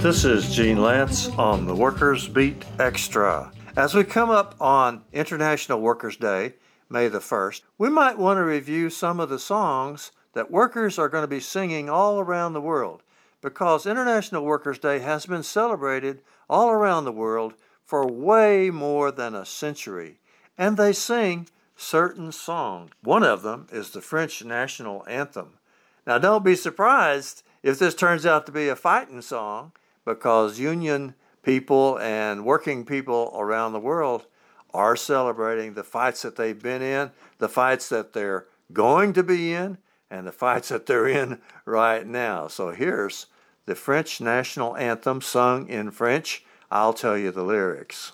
This is Gene Lantz on the Workers Beat Extra. As we come up on International Workers' Day, May the 1st, we might want to review some of the songs that workers are going to be singing all around the world because International Workers' Day has been celebrated all around the world for way more than a century, and they sing certain songs. One of them is the French national anthem. Now, don't be surprised if this turns out to be a fighting song because union people and working people around the world are celebrating the fights that they've been in, the fights that they're going to be in, and the fights that they're in right now. So here's the French national anthem sung in French. I'll tell you the lyrics.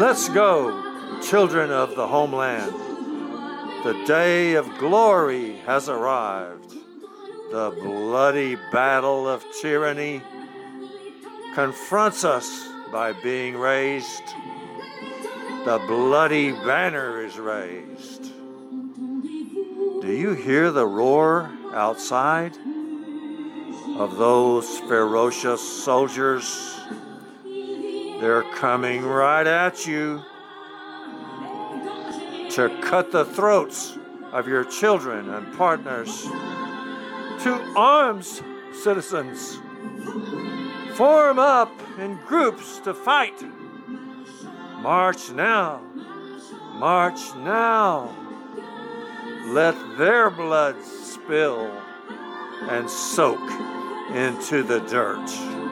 Let's go, children of the homeland. The day of glory has arrived. The bloody battle of tyranny confronts us by being raised. The bloody banner is raised. Do you hear the roar outside of those ferocious soldiers? They're coming right at you to cut the throats of your children and partners. To arms, citizens! Form up in groups to fight. March now, march now. Let their blood spill and soak into the dirt.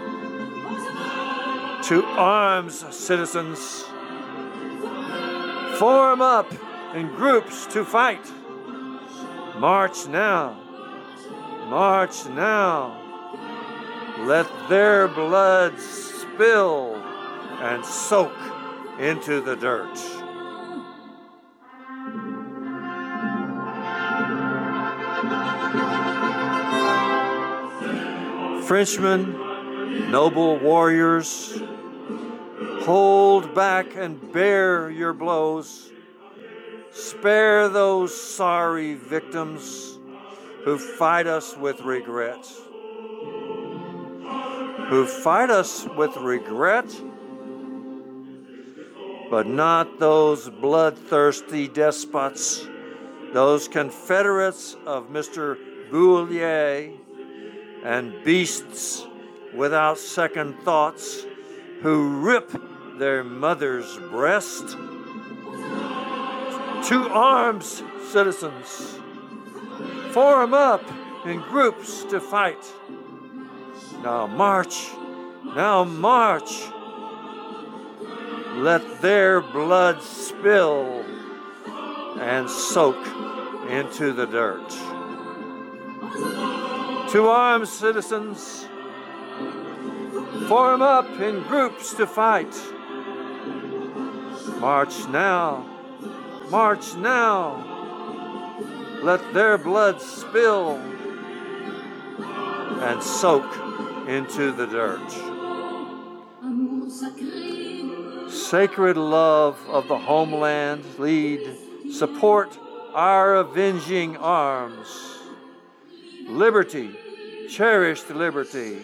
To arms, citizens! Form up in groups to fight. March now, march now. Let their blood spill and soak into the dirt. Frenchmen, noble warriors, hold back and bear your blows. Spare those sorry victims who fight us with regret. Who fight us with regret, but not those bloodthirsty despots, those Confederates of Mr. Bouillé and beasts without second thoughts who rip their mother's breast. To arms, citizens! Form up in groups to fight. Now march, now march. Let their blood spill and soak into the dirt. To arms, citizens! Form up in groups to fight. March now, march now. Let their blood spill and soak into the dirt. Sacred love of the homeland, lead, support our avenging arms liberty, cherished liberty.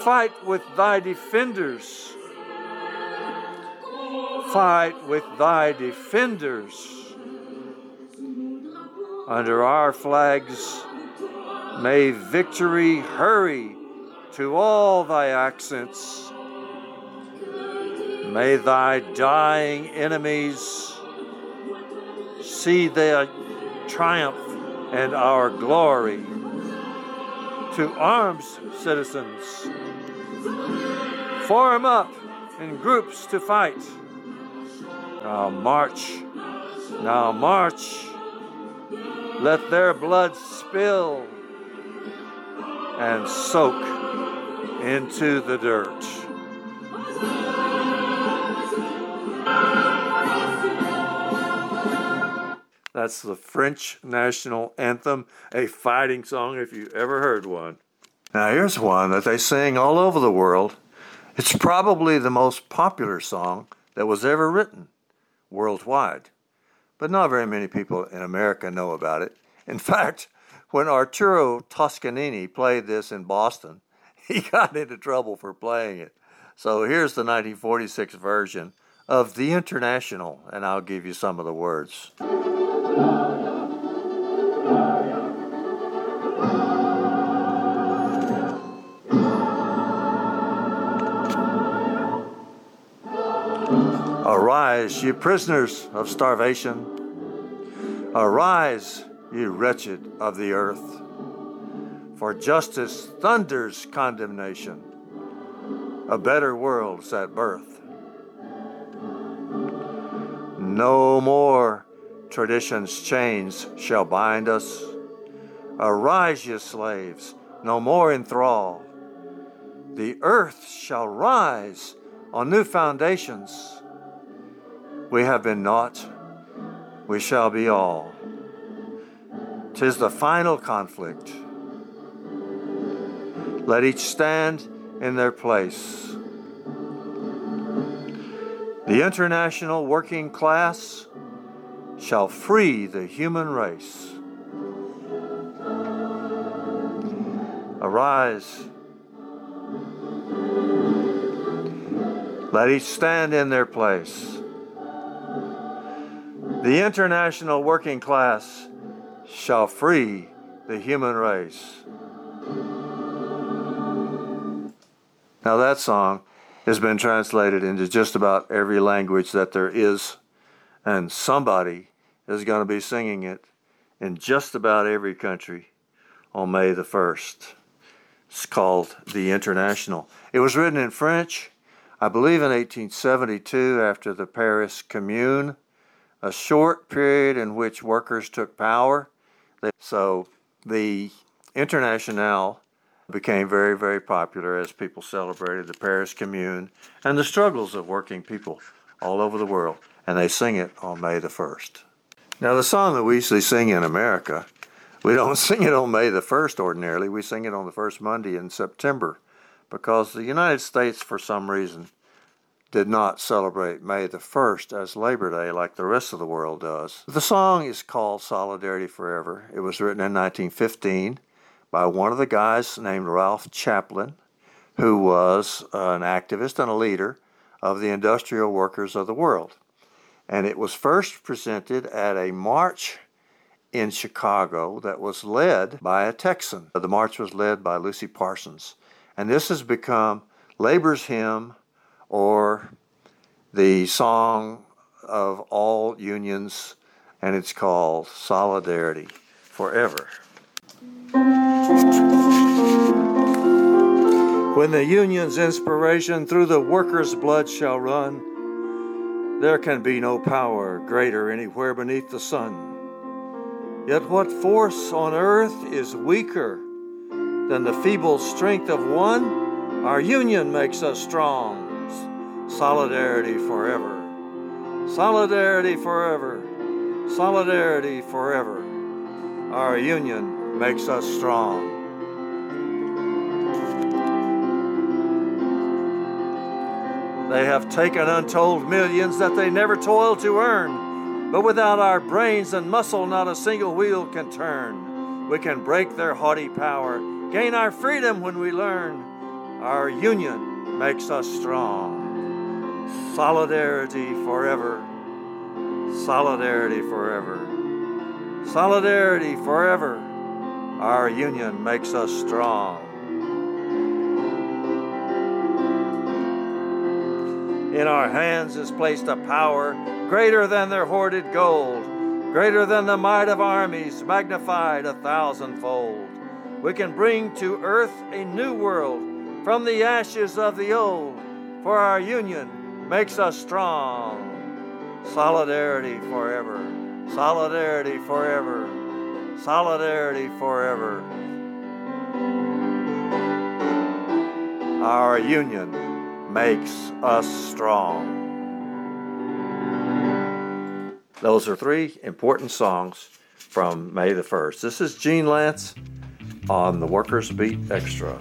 Fight with thy defenders. Fight with thy defenders. Under our flags, may victory hurry to all thy accents. May thy dying enemies see their triumph and our glory. To arms, citizens. Form up in groups to fight. Now march, now march. Let their blood spill and soak into the dirt. That's the French national anthem, a fighting song if you ever heard one. Now, here's one that they sing all over the world. It's probably the most popular song that was ever written worldwide, but not very many people in America know about it. In fact, when Arturo Toscanini played this in Boston, he got into trouble for playing it. So here's the 1946 version of The Internationale, and I'll give you some of the words. Arise, ye prisoners of starvation. Arise, ye wretched of the earth. For justice thunders condemnation. A better world's at birth. No more tradition's chains shall bind us. Arise, ye slaves, no more in thrall. The earth shall rise on new foundations we have been naught, we shall be all. Tis the final conflict. Let each stand in their place. The international working class shall free the human race. Arise. Let each stand in their place. The international working class shall free the human race. Now, that song has been translated into just about every language that there is, and somebody is going to be singing it in just about every country on May the 1st. It's called The Internationale. It was written in French, I believe in 1872 after the Paris Commune a short period in which workers took power. So the Internationale became very, very popular as people celebrated the Paris Commune and the struggles of working people all over the world. And they sing it on May the 1st. Now, the song that we usually sing in America, we don't sing it on May the 1st ordinarily. We sing it on the first Monday in September because the United States, for some reason, did not celebrate May the 1st as Labor Day like the rest of the world does. The song is called Solidarity Forever. It was written in 1915 by one of the guys named Ralph Chaplin, who was an activist and a leader of the industrial workers of the world. And it was first presented at a march in Chicago that was led by a Texan. The march was led by Lucy Parsons. And this has become labor's hymn or the song of all unions, and it's called Solidarity Forever. When the union's inspiration through the workers' blood shall run, there can be no power greater anywhere beneath the sun. Yet what force on earth is weaker than the feeble strength of one? Our union makes us strong. Solidarity forever. Solidarity forever. Solidarity forever. Our union makes us strong. They have taken untold millions that they never toiled to earn. But without our brains and muscle, not a single wheel can turn. We can break their haughty power, gain our freedom when we learn. Our union makes us strong. Solidarity forever. Solidarity forever. Solidarity forever. Our union makes us strong. In our hands is placed a power greater than their hoarded gold, greater than the might of armies, magnified a thousandfold. We can bring to earth a new world from the ashes of the old, for our union makes us strong. Solidarity forever. Solidarity forever. Solidarity forever. Our union makes us strong. Those are three important songs from May the 1st. This is Gene Lantz on the Workers Beat Extra.